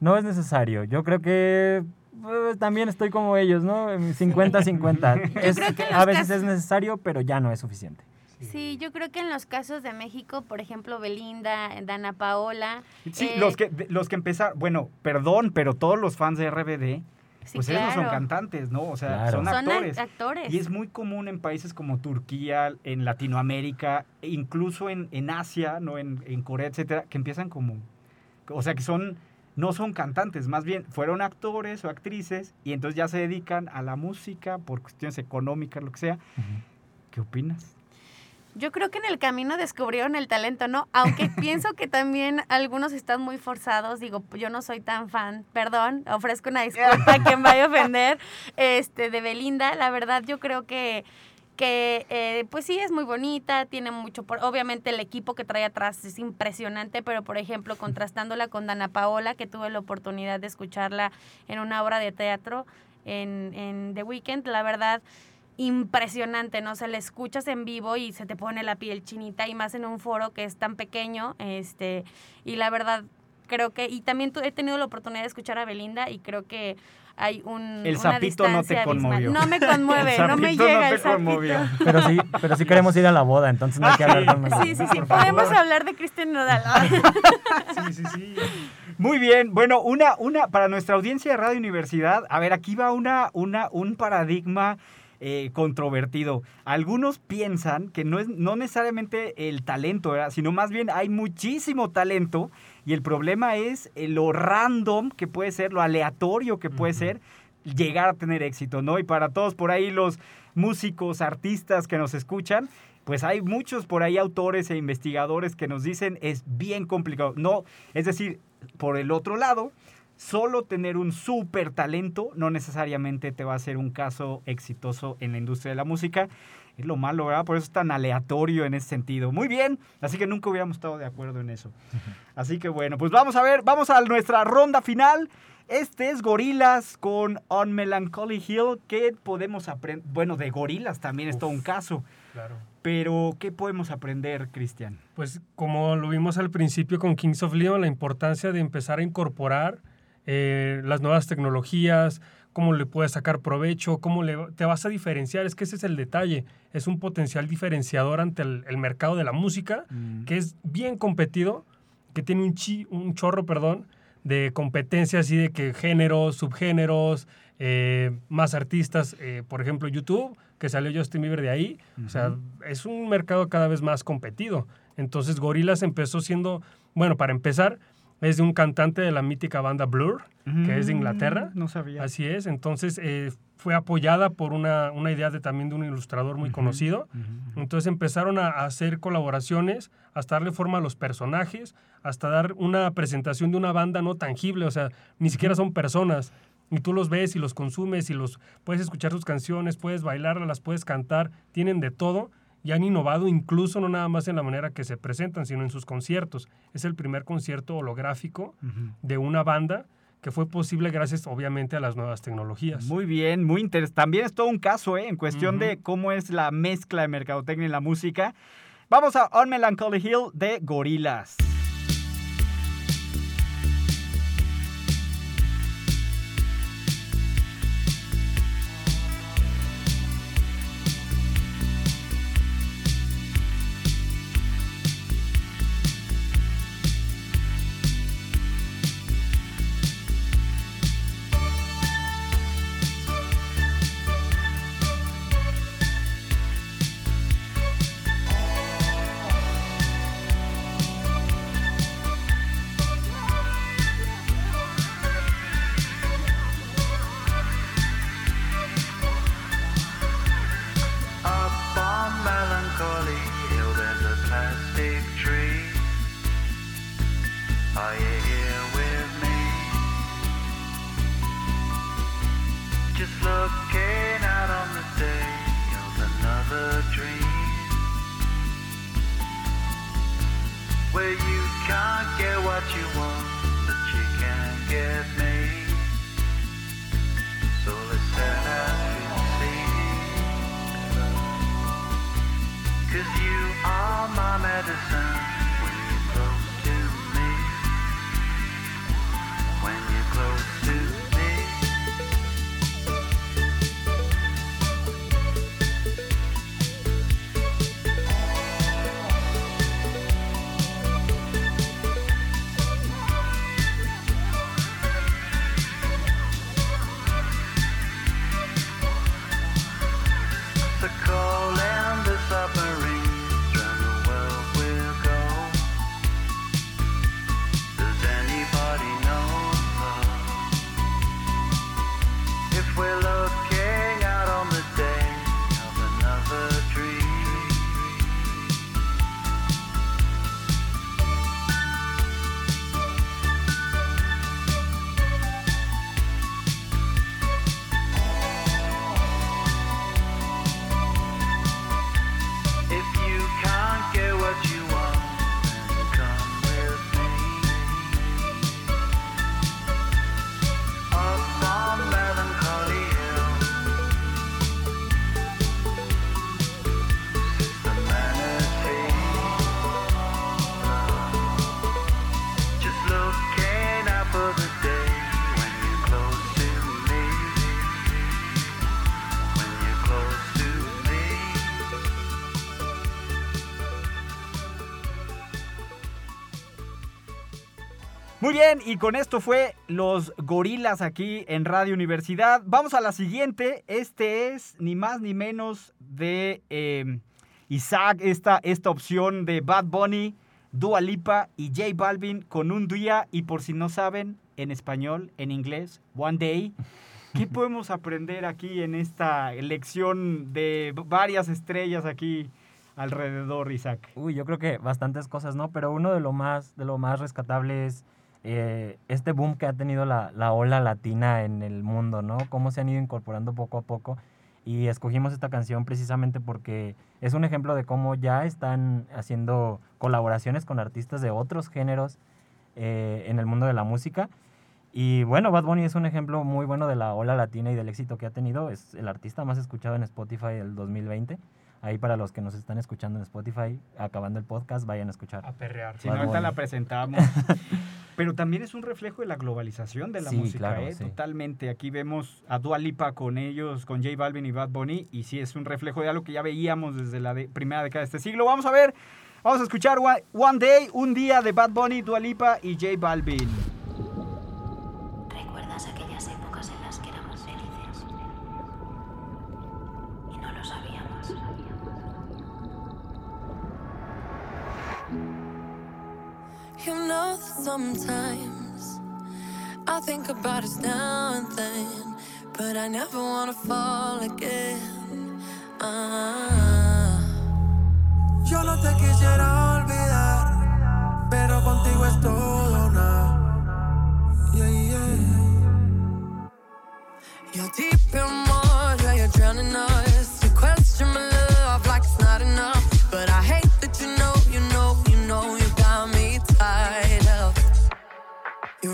No es necesario. Yo creo que pues, también estoy como ellos, ¿no? 50-50. Es- creo que a veces es necesario, pero ya no es suficiente. Sí, yo creo que en los casos de México, por ejemplo, Belinda, Dana Paola. Sí, eh, los que de- los que empezaron, bueno, perdón, pero todos los fans de RBD, Sí, pues ellos no son claro. cantantes, ¿no? O sea, Claro. son actores. act- actores. Y es muy común en países como Turquía, en Latinoamérica, e incluso en, en Asia, ¿no? En, en Corea, etcétera, que empiezan como. O sea, que son. No son cantantes, más bien fueron actores o actrices y entonces ya se dedican a la música por cuestiones económicas, lo que sea. ¿Qué opinas? Yo creo que en el camino descubrieron el talento, ¿no? Aunque pienso que también algunos están muy forzados. Digo, yo no soy tan fan, perdón, ofrezco una disculpa a quien vaya a ofender, este, de Belinda. La verdad, yo creo que, que eh, pues sí, es muy bonita, tiene mucho, por, obviamente el equipo que trae atrás es impresionante, pero por ejemplo, contrastándola con Dana Paola, que tuve la oportunidad de escucharla en una obra de teatro en, en The Weeknd, la verdad impresionante, ¿no? O sea, la escuchas en vivo y se te pone la piel chinita y más en un foro que es tan pequeño, este, y la verdad creo que, y también tu- he tenido la oportunidad de escuchar a Belinda y creo que hay un El una sapito no te conmovió. No me conmueve, no me sapito no llega te el sapito. conmovió. Pero sí, pero sí queremos ir a la boda, entonces no hay que hablar con nosotros. Sí, sí, sí, podemos hablar de Cristian Nodal. Sí, sí, sí. Muy bien, bueno, una, una, para nuestra audiencia de Radio Universidad, a ver, aquí va una, una, un paradigma eh, controvertido. Algunos piensan que no es no necesariamente el talento, ¿verdad? sino más bien hay muchísimo talento y el problema es eh, lo random que puede ser, lo aleatorio que puede ser llegar a tener éxito, ¿no? Y para todos por ahí los músicos, artistas que nos escuchan, pues hay muchos por ahí autores e investigadores que nos dicen es bien complicado. No, es decir, por el otro lado, solo tener un súper talento no necesariamente te va a hacer un caso exitoso en la industria de la música. Es lo malo, ¿verdad? Por eso es tan aleatorio en ese sentido. Muy bien, así que nunca hubiéramos estado de acuerdo en eso. Así que bueno, pues vamos a ver, vamos a nuestra ronda final. Este es Gorilas con On Melancholy Hill. ¿Qué podemos aprender? Bueno, de Gorilas también es todo un caso. Claro. Pero, ¿qué podemos aprender, Cristian? Pues como lo vimos al principio con Kings of Leon, la importancia de empezar a incorporar eh, las nuevas tecnologías, cómo le puedes sacar provecho, cómo le, te vas a diferenciar. Es que ese es el detalle. Es un potencial diferenciador ante el, el mercado de la música, que es bien competido, que tiene un, chi, un chorro, perdón, de competencia así de que géneros, subgéneros, eh, más artistas, eh, por ejemplo YouTube, que salió Justin Bieber de ahí, o sea, es un mercado cada vez más competido. Entonces Gorillaz empezó siendo, bueno, para empezar, es de un cantante de la mítica banda Blur, que es de Inglaterra. Mm, No sabía. Así es, entonces eh, fue apoyada por una, una idea de, también de un ilustrador muy conocido. Entonces empezaron a, a hacer colaboraciones, hasta darle forma a los personajes, hasta dar una presentación de una banda no tangible, o sea, ni siquiera son personas. Y tú los ves y los consumes y los puedes escuchar sus canciones, puedes bailarlas, las puedes cantar, tienen de todo y han innovado incluso no nada más en la manera que se presentan, sino en sus conciertos. Es el primer concierto holográfico de una banda que fue posible gracias obviamente a las nuevas tecnologías. Muy bien, muy interesante. También es todo un caso, ¿eh? En cuestión de cómo es la mezcla de mercadotecnia y la música. Vamos a On Melancholy Hill de Gorilas. Muy bien, y con esto fue los gorilas aquí en Radio Universidad. Vamos a la siguiente. Este es ni más ni menos de eh, Isaac, esta, esta opción de Bad Bunny, Dua Lipa y J Balvin con un día. Y por si no saben, en español, en inglés, One Day. ¿Qué podemos aprender aquí en esta lección de varias estrellas aquí alrededor, Isaac? Uy, yo creo que bastantes cosas, ¿no? Pero uno de lo más, de lo más rescatable es eh, este boom que ha tenido la, la ola latina en el mundo, ¿no? Cómo se han ido incorporando poco a poco. Y escogimos esta canción precisamente porque es un ejemplo de cómo ya están haciendo colaboraciones con artistas de otros géneros eh, en el mundo de la música. Y bueno, Bad Bunny es un ejemplo muy bueno de la ola latina y del éxito que ha tenido. Es el artista más escuchado en Spotify del 2020. Ahí para los que nos están escuchando en Spotify, acabando el podcast, vayan a escuchar. A perrear. Si no, ahorita la presentamos. Pero también es un reflejo de la globalización de la Sí, música, claro, ¿eh? sí. Totalmente. Aquí vemos a Dua Lipa con ellos, con J Balvin y Bad Bunny, y sí es un reflejo de algo que ya veíamos desde la de- primera década de este siglo. Vamos a ver, vamos a escuchar One, One Day, un día de Bad Bunny, Dua Lipa y J Balvin. Sometimes I think about us now and then, but I never wanna fall again. Ah. Yo no te quisiera olvidar, pero contigo es todo nada. Yeah, yeah. You're deep in water,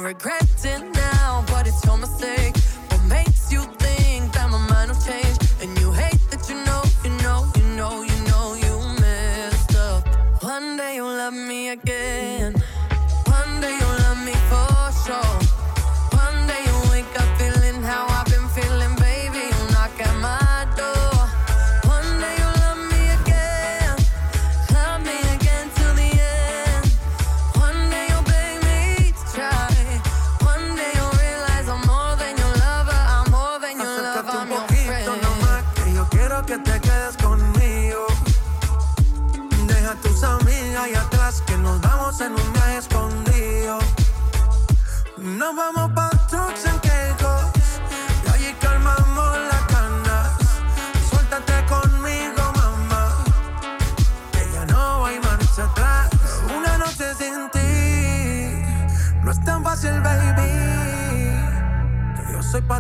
regret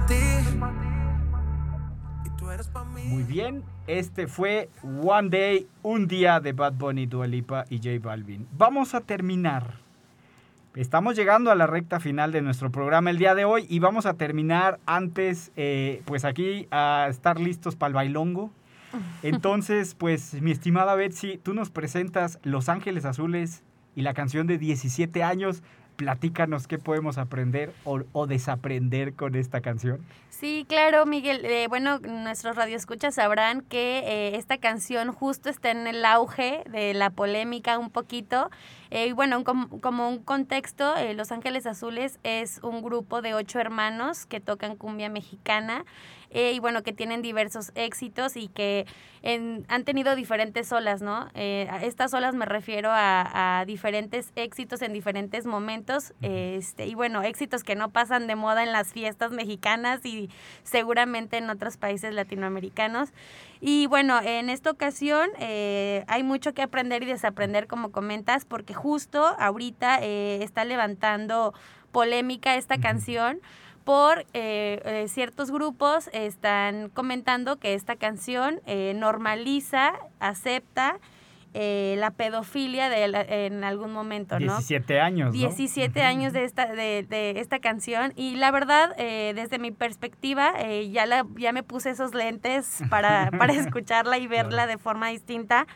ti. Muy bien, este fue One Day, un día de Bad Bunny, Dua Lipa y J Balvin. Vamos a terminar. Estamos llegando a la recta final de nuestro programa el día de hoy y vamos a terminar antes, eh, pues aquí a estar listos para el bailongo. Entonces, pues mi estimada Betsy, tú nos presentas Los Ángeles Azules y la canción de 17 años. Platícanos qué podemos aprender o, o desaprender con esta canción. Sí, claro, Miguel. Eh, bueno, nuestros radioescuchas sabrán que eh, esta canción justo está en el auge de la polémica un poquito. Eh, y bueno, com- como un contexto, eh, Los Ángeles Azules es un grupo de ocho hermanos que tocan cumbia mexicana eh, y bueno, que tienen diversos éxitos y que en- han tenido diferentes olas, ¿no? Eh, a estas olas me refiero a, a diferentes éxitos en diferentes momentos este, y bueno, éxitos que no pasan de moda en las fiestas mexicanas y seguramente en otros países latinoamericanos. Y bueno, en esta ocasión eh, hay mucho que aprender y desaprender, como comentas, porque justo ahorita eh, está levantando polémica esta canción por eh, eh, ciertos grupos están comentando que esta canción normaliza, acepta eh, la pedofilia de la- en algún momento, ¿no? 17 años, ¿no? 17 años de esta, de, de esta canción y la verdad, eh, desde mi perspectiva, eh, ya, la, ya me puse esos lentes para, para escucharla y verla de forma distinta.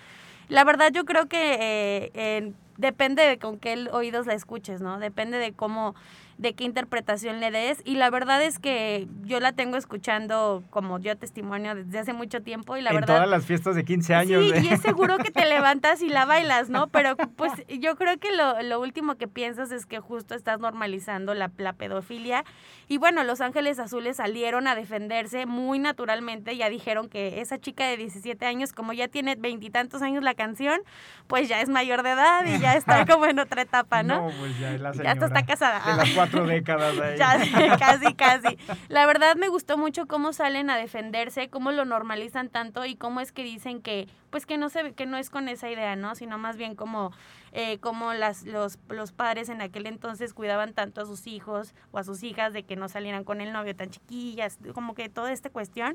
La verdad yo creo que en- depende de con qué oídos la escuches, ¿no? Depende de cómo de qué interpretación le des. Y la verdad es que yo la tengo escuchando como yo testimonio desde hace mucho tiempo y la en verdad... todas las fiestas de 15 años. Sí, ¿eh? y es seguro que te levantas y la bailas, ¿no? Pero pues yo creo que lo, lo último que piensas es que justo estás normalizando la, la pedofilia. Y bueno, Los Ángeles Azules salieron a defenderse muy naturalmente, ya dijeron que esa chica de 17 años, como ya tiene veintitantos años la canción, pues ya es mayor de edad y ya está como en otra etapa, ¿no? No, pues ya es la Ya está casada. De las cuatro décadas ahí. Ya, casi, casi. La verdad me gustó mucho cómo salen a defenderse, cómo lo normalizan tanto y cómo es que dicen que, pues que no se, que no es con esa idea, ¿no? Sino más bien como, eh, como las, los, los padres en aquel entonces cuidaban tanto a sus hijos o a sus hijas de que no salieran con el novio tan chiquillas, como que toda esta cuestión.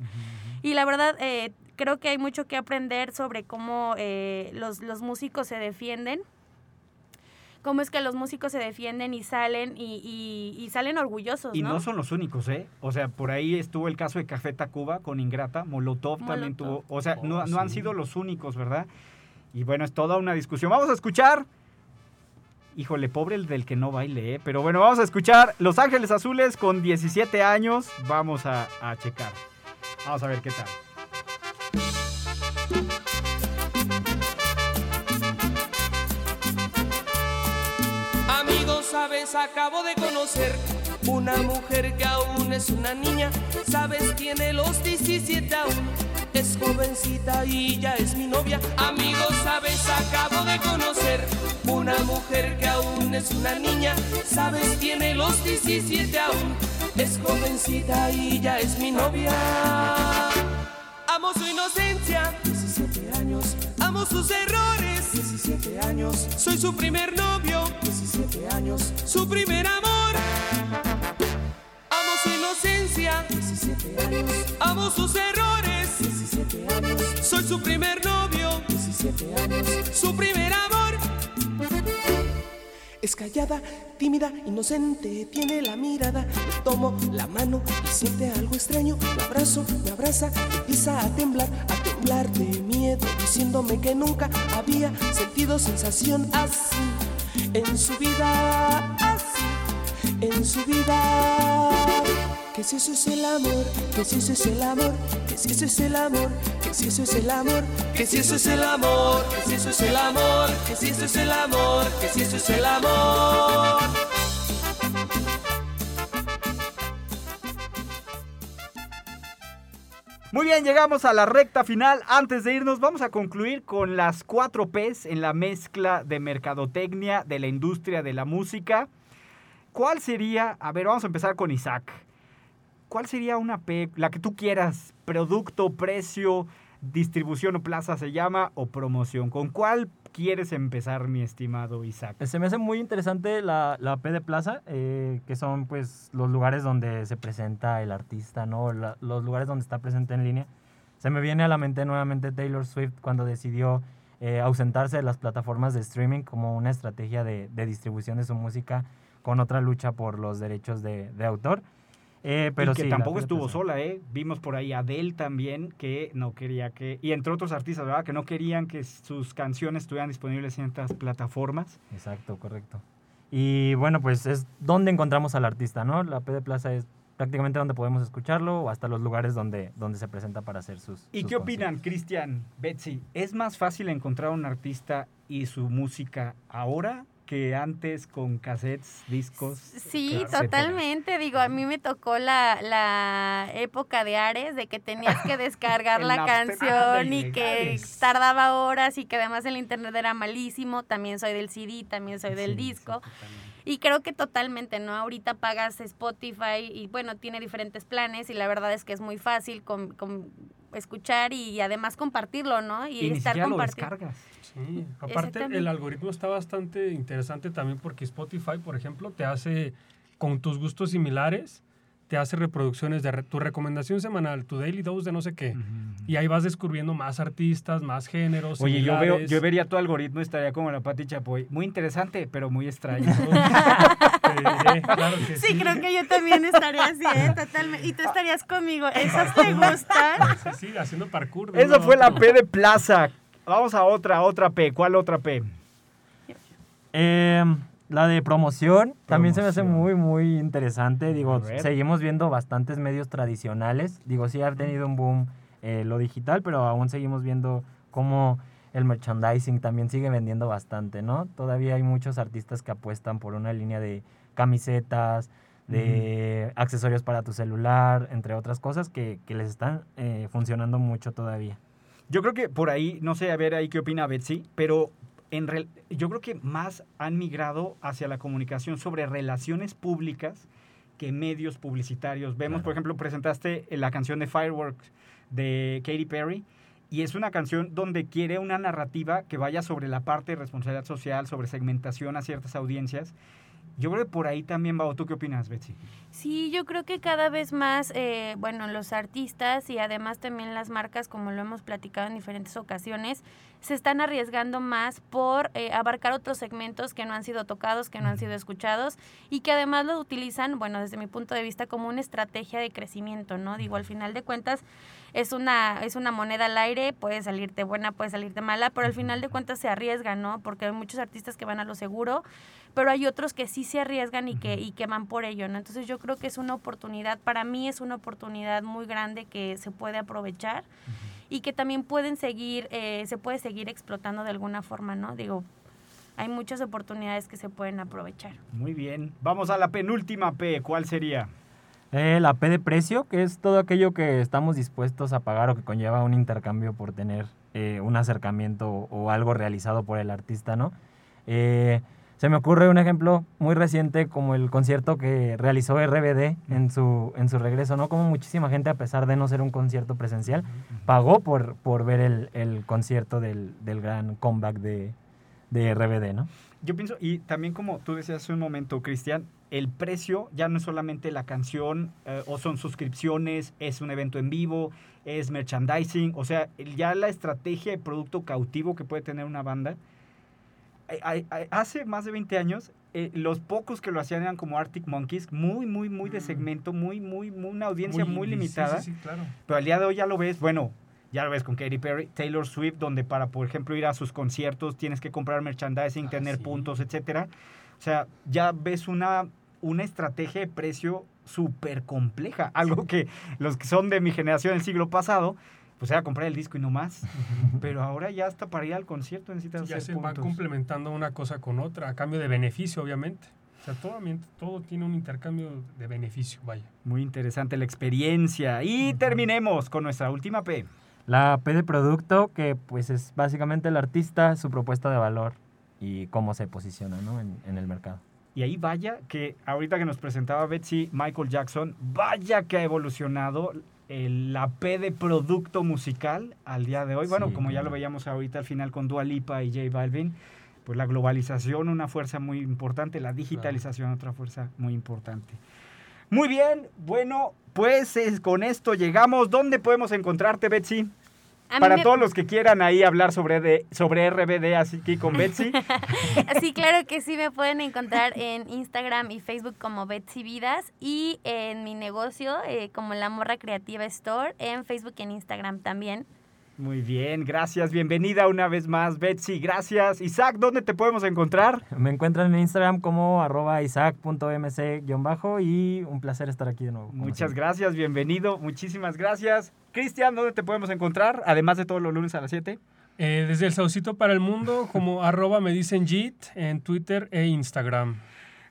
Y la verdad, eh, creo que hay mucho que aprender sobre cómo eh, los, los músicos se defienden cómo es que los músicos se defienden y salen y, y- y salen orgullosos, Y ¿no? no son los únicos, ¿eh? O sea, por ahí estuvo el caso de Café Tacuba con Ingrata, Molotov, también tuvo, o sea, no, Oh, no han sí. sido los únicos, ¿verdad? Y bueno, es toda una discusión. Vamos a escuchar, híjole, pobre el del que no baile, ¿eh? Pero bueno, vamos a escuchar Los Ángeles Azules con 17 años, vamos a, a checar. Vamos a ver qué tal. Sabes, acabo de conocer una mujer que aún es una niña. Sabes, tiene los 17 aún. Es jovencita y ya es mi novia. Amigos, sabes, acabo de conocer una mujer que aún es una niña. Sabes, tiene los 17 aún. Es jovencita y ya es mi novia. Amo su inocencia, 17 años. Amo sus errores, 17 años. Soy su primer novio, 17 años. Su primer amor. Amo su inocencia, 17 años. Amo sus errores, 17 años. Soy su primer novio, 17 años. Su primer amor. Es callada, tímida, inocente, tiene la mirada. Le tomo la mano y siente algo extraño. Lo abrazo, me abraza, empieza a temblar, a temblar de miedo, diciéndome que nunca había sentido sensación así en su vida, así en su vida. Que si eso es el amor, que si eso es el amor, que si eso es el amor, que si eso es el amor, que si eso es el amor, que si eso es el amor, que si eso es el amor, que si eso es el amor. Muy bien, llegamos a la recta final. Antes de irnos, vamos a concluir con las cuatro P's en la mezcla de mercadotecnia de la industria de la música. ¿Cuál sería? A ver, vamos a empezar con Isaac. ¿Cuál sería una P, la que tú quieras? Producto, precio, distribución o plaza se llama, o promoción. ¿Con cuál quieres empezar, mi estimado Isaac? Se me hace muy interesante la, la P de Plaza, eh, que son pues los lugares donde se presenta el artista, ¿no? La- los lugares donde está presente en línea. Se me viene a la mente nuevamente Taylor Swift cuando decidió eh, ausentarse de las plataformas de streaming como una estrategia de, de distribución de su música con otra lucha por los derechos de, de autor. Eh, pero y que sí, tampoco estuvo sola, ¿eh? Vimos por ahí a Adele también, que no quería que... Y entre otros artistas, ¿verdad? Que no querían que sus canciones estuvieran disponibles en estas plataformas. Exacto, correcto. Y bueno, pues es donde encontramos al artista, ¿no? La P de Plaza es prácticamente donde podemos escucharlo o hasta los lugares donde, donde se presenta para hacer sus... ¿Y sus qué opinan, Cristian, Betsy? ¿Es más fácil encontrar un artista y su música ahora que antes con cassettes, discos? Sí, etcétera? totalmente. Digo, a mí me tocó la, la época de Ares, de que tenías que descargar la canción y que tardaba horas y que además el internet era malísimo. También soy del CD, también soy del Sí, disco. Y creo que totalmente, ¿no? Ahorita pagas Spotify y bueno, tiene diferentes planes y la verdad es que es muy fácil con, con escuchar y además compartirlo, ¿no? Y, Y estar compartiendo. Sí, aparte el algoritmo está bastante interesante también porque Spotify, por ejemplo, te hace con tus gustos similares, te hace reproducciones de re- tu recomendación semanal, tu daily dose de no sé qué. Y ahí vas descubriendo más artistas, más géneros. Oye, yo, veo, yo vería tu algoritmo y estaría como la Pati Chapoy. Muy interesante, pero muy extraño. Eh, claro que Sí, creo que yo también estaría así, ¿eh? Totalmente. Y tú estarías conmigo. ¿Esas te gustan? Sí, sí, haciendo parkour. Eso fue la. P de Plaza. Vamos a otra, otra P. ¿Cuál otra P? Eh, La de promoción también se me hace muy, muy interesante. Digo, seguimos viendo bastantes medios tradicionales. Digo, sí ha tenido un boom eh, lo digital, pero aún seguimos viendo cómo el merchandising también sigue vendiendo bastante, ¿no? Todavía hay muchos artistas que apuestan por una línea de camisetas, de accesorios para tu celular, entre otras cosas que, que les están eh, funcionando mucho todavía. Yo creo que por ahí, no sé, a ver ahí qué opina Betsy, pero en real- yo creo que más han migrado hacia la comunicación sobre relaciones públicas que medios publicitarios. Vemos, por ejemplo, presentaste la canción de Fireworks de Katy Perry y es una canción donde quiere una narrativa que vaya sobre la parte de responsabilidad social, sobre segmentación a ciertas audiencias. Yo creo que por ahí también va. ¿O ¿Tú qué opinas, Betsy? Sí, yo creo que cada vez más, eh, bueno, los artistas y además también las marcas, como lo hemos platicado en diferentes ocasiones, se están arriesgando más por eh, abarcar otros segmentos que no han sido tocados, que no han sido escuchados y que además lo utilizan, bueno, desde mi punto de vista, como una estrategia de crecimiento, ¿no? Digo, al final de cuentas es una, es una moneda al aire, puede salirte buena, puede salirte mala, pero al final de cuentas se arriesgan, ¿no? Porque hay muchos artistas que van a lo seguro, pero hay otros que sí se arriesgan y que, y que van por ello, ¿no? Entonces yo creo que es una oportunidad, para mí es una oportunidad muy grande que se puede aprovechar y que también pueden seguir, eh, se puede seguir explotando de alguna forma, ¿no? Digo, hay muchas oportunidades que se pueden aprovechar. Muy bien. Vamos a la penúltima P. ¿Cuál sería? Eh, la P de precio, que es todo aquello que estamos dispuestos a pagar o que conlleva un intercambio por tener eh, un acercamiento o, algo realizado por el artista, ¿no? Eh, se me ocurre un ejemplo muy reciente como el concierto que realizó RBD en su, en su regreso, ¿no? Como muchísima gente, a pesar de no ser un concierto presencial, pagó por, por ver el, el concierto del, del gran comeback de, de RBD, ¿no? Yo pienso, y también como tú decías hace un momento, Cristian, el precio ya no es solamente la canción, eh, o son suscripciones, es un evento en vivo, es merchandising, o sea, ya la estrategia de producto cautivo que puede tener una banda. Ay, Hace más de 20 años, eh, los pocos que lo hacían eran como Arctic Monkeys, muy, muy, muy de segmento, muy, muy, muy una audiencia muy, limitada. Sí, sí, claro. Pero al día de hoy ya lo ves, bueno, ya lo ves con Katy Perry, Taylor Swift, donde para, por ejemplo, ir a sus conciertos tienes que comprar merchandising, tener puntos, etcétera. O sea, ya ves una, una estrategia de precio súper compleja. Algo que los que son de mi generación del siglo pasado, pues era comprar el disco y no más. Pero ahora ya hasta para ir al concierto necesitas Ya hacer se va puntos. complementando una cosa con otra, a cambio de beneficio, obviamente. O sea, todo, todo tiene un intercambio de beneficio, vaya. Muy interesante la experiencia. Y terminemos con nuestra última P. La P de producto, que pues es básicamente el artista, su propuesta de valor y cómo se posiciona ¿no? en, en el mercado. Y ahí vaya que ahorita que nos presentaba Betsy Michael Jackson, vaya que ha evolucionado el- la P de producto musical al día de hoy. Bueno, Sí, como ya claro. lo veíamos ahorita al final con Dua Lipa y J Balvin, pues la globalización una fuerza muy importante, la digitalización otra fuerza muy importante. Muy bien, bueno, pues es- con esto llegamos. ¿Dónde podemos encontrarte, Betsy? Para me- todos los que quieran ahí hablar sobre, de, sobre RBD, así que con Betsy. Sí, claro que sí, me pueden encontrar en Instagram y Facebook como Betsy Vidas y en mi negocio eh, como La Morra Creativa Store en Facebook y en Instagram también. Muy bien, gracias. Bienvenida una vez más, Betsy. Gracias. Isaac, ¿dónde te podemos encontrar? Me encuentran en Instagram como arroba isaac.mc-bajo y un placer estar aquí de nuevo. Muchas siempre. gracias, bienvenido. Muchísimas gracias. Cristian, ¿dónde te podemos encontrar? Además de todos los lunes a las 7. Eh, desde el Saucito para el Mundo, como arroba me dicen JIT en Twitter e Instagram.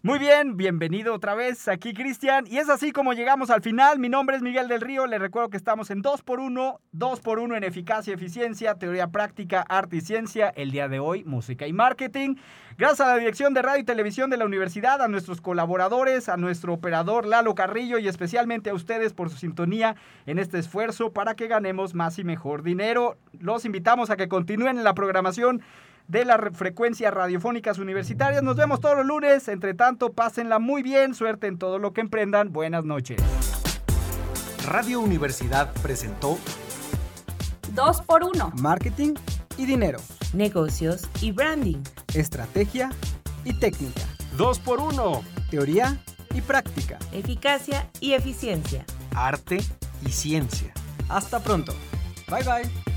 Muy bien, bienvenido otra vez aquí, Cristian. Y es así como llegamos al final. Mi nombre es Miguel del Río. Les recuerdo que estamos en 2x1, 2x1 en eficacia y eficiencia, teoría práctica, arte y ciencia. El día de hoy, música y marketing. Gracias a la dirección de radio y televisión de la universidad, a nuestros colaboradores, a nuestro operador Lalo Carrillo y especialmente a ustedes por su sintonía en este esfuerzo para que ganemos más y mejor dinero. Los invitamos a que continúen en la programación de las re- frecuencias radiofónicas universitarias. Nos vemos todos los lunes. Entre tanto, pásenla muy bien. Suerte en todo lo que emprendan. Buenas noches. Radio Universidad presentó Dos por uno. Marketing y dinero. Negocios y branding. Estrategia y técnica. Dos por uno. Teoría y práctica. Eficacia y eficiencia. Arte y ciencia. Hasta pronto. Bye bye.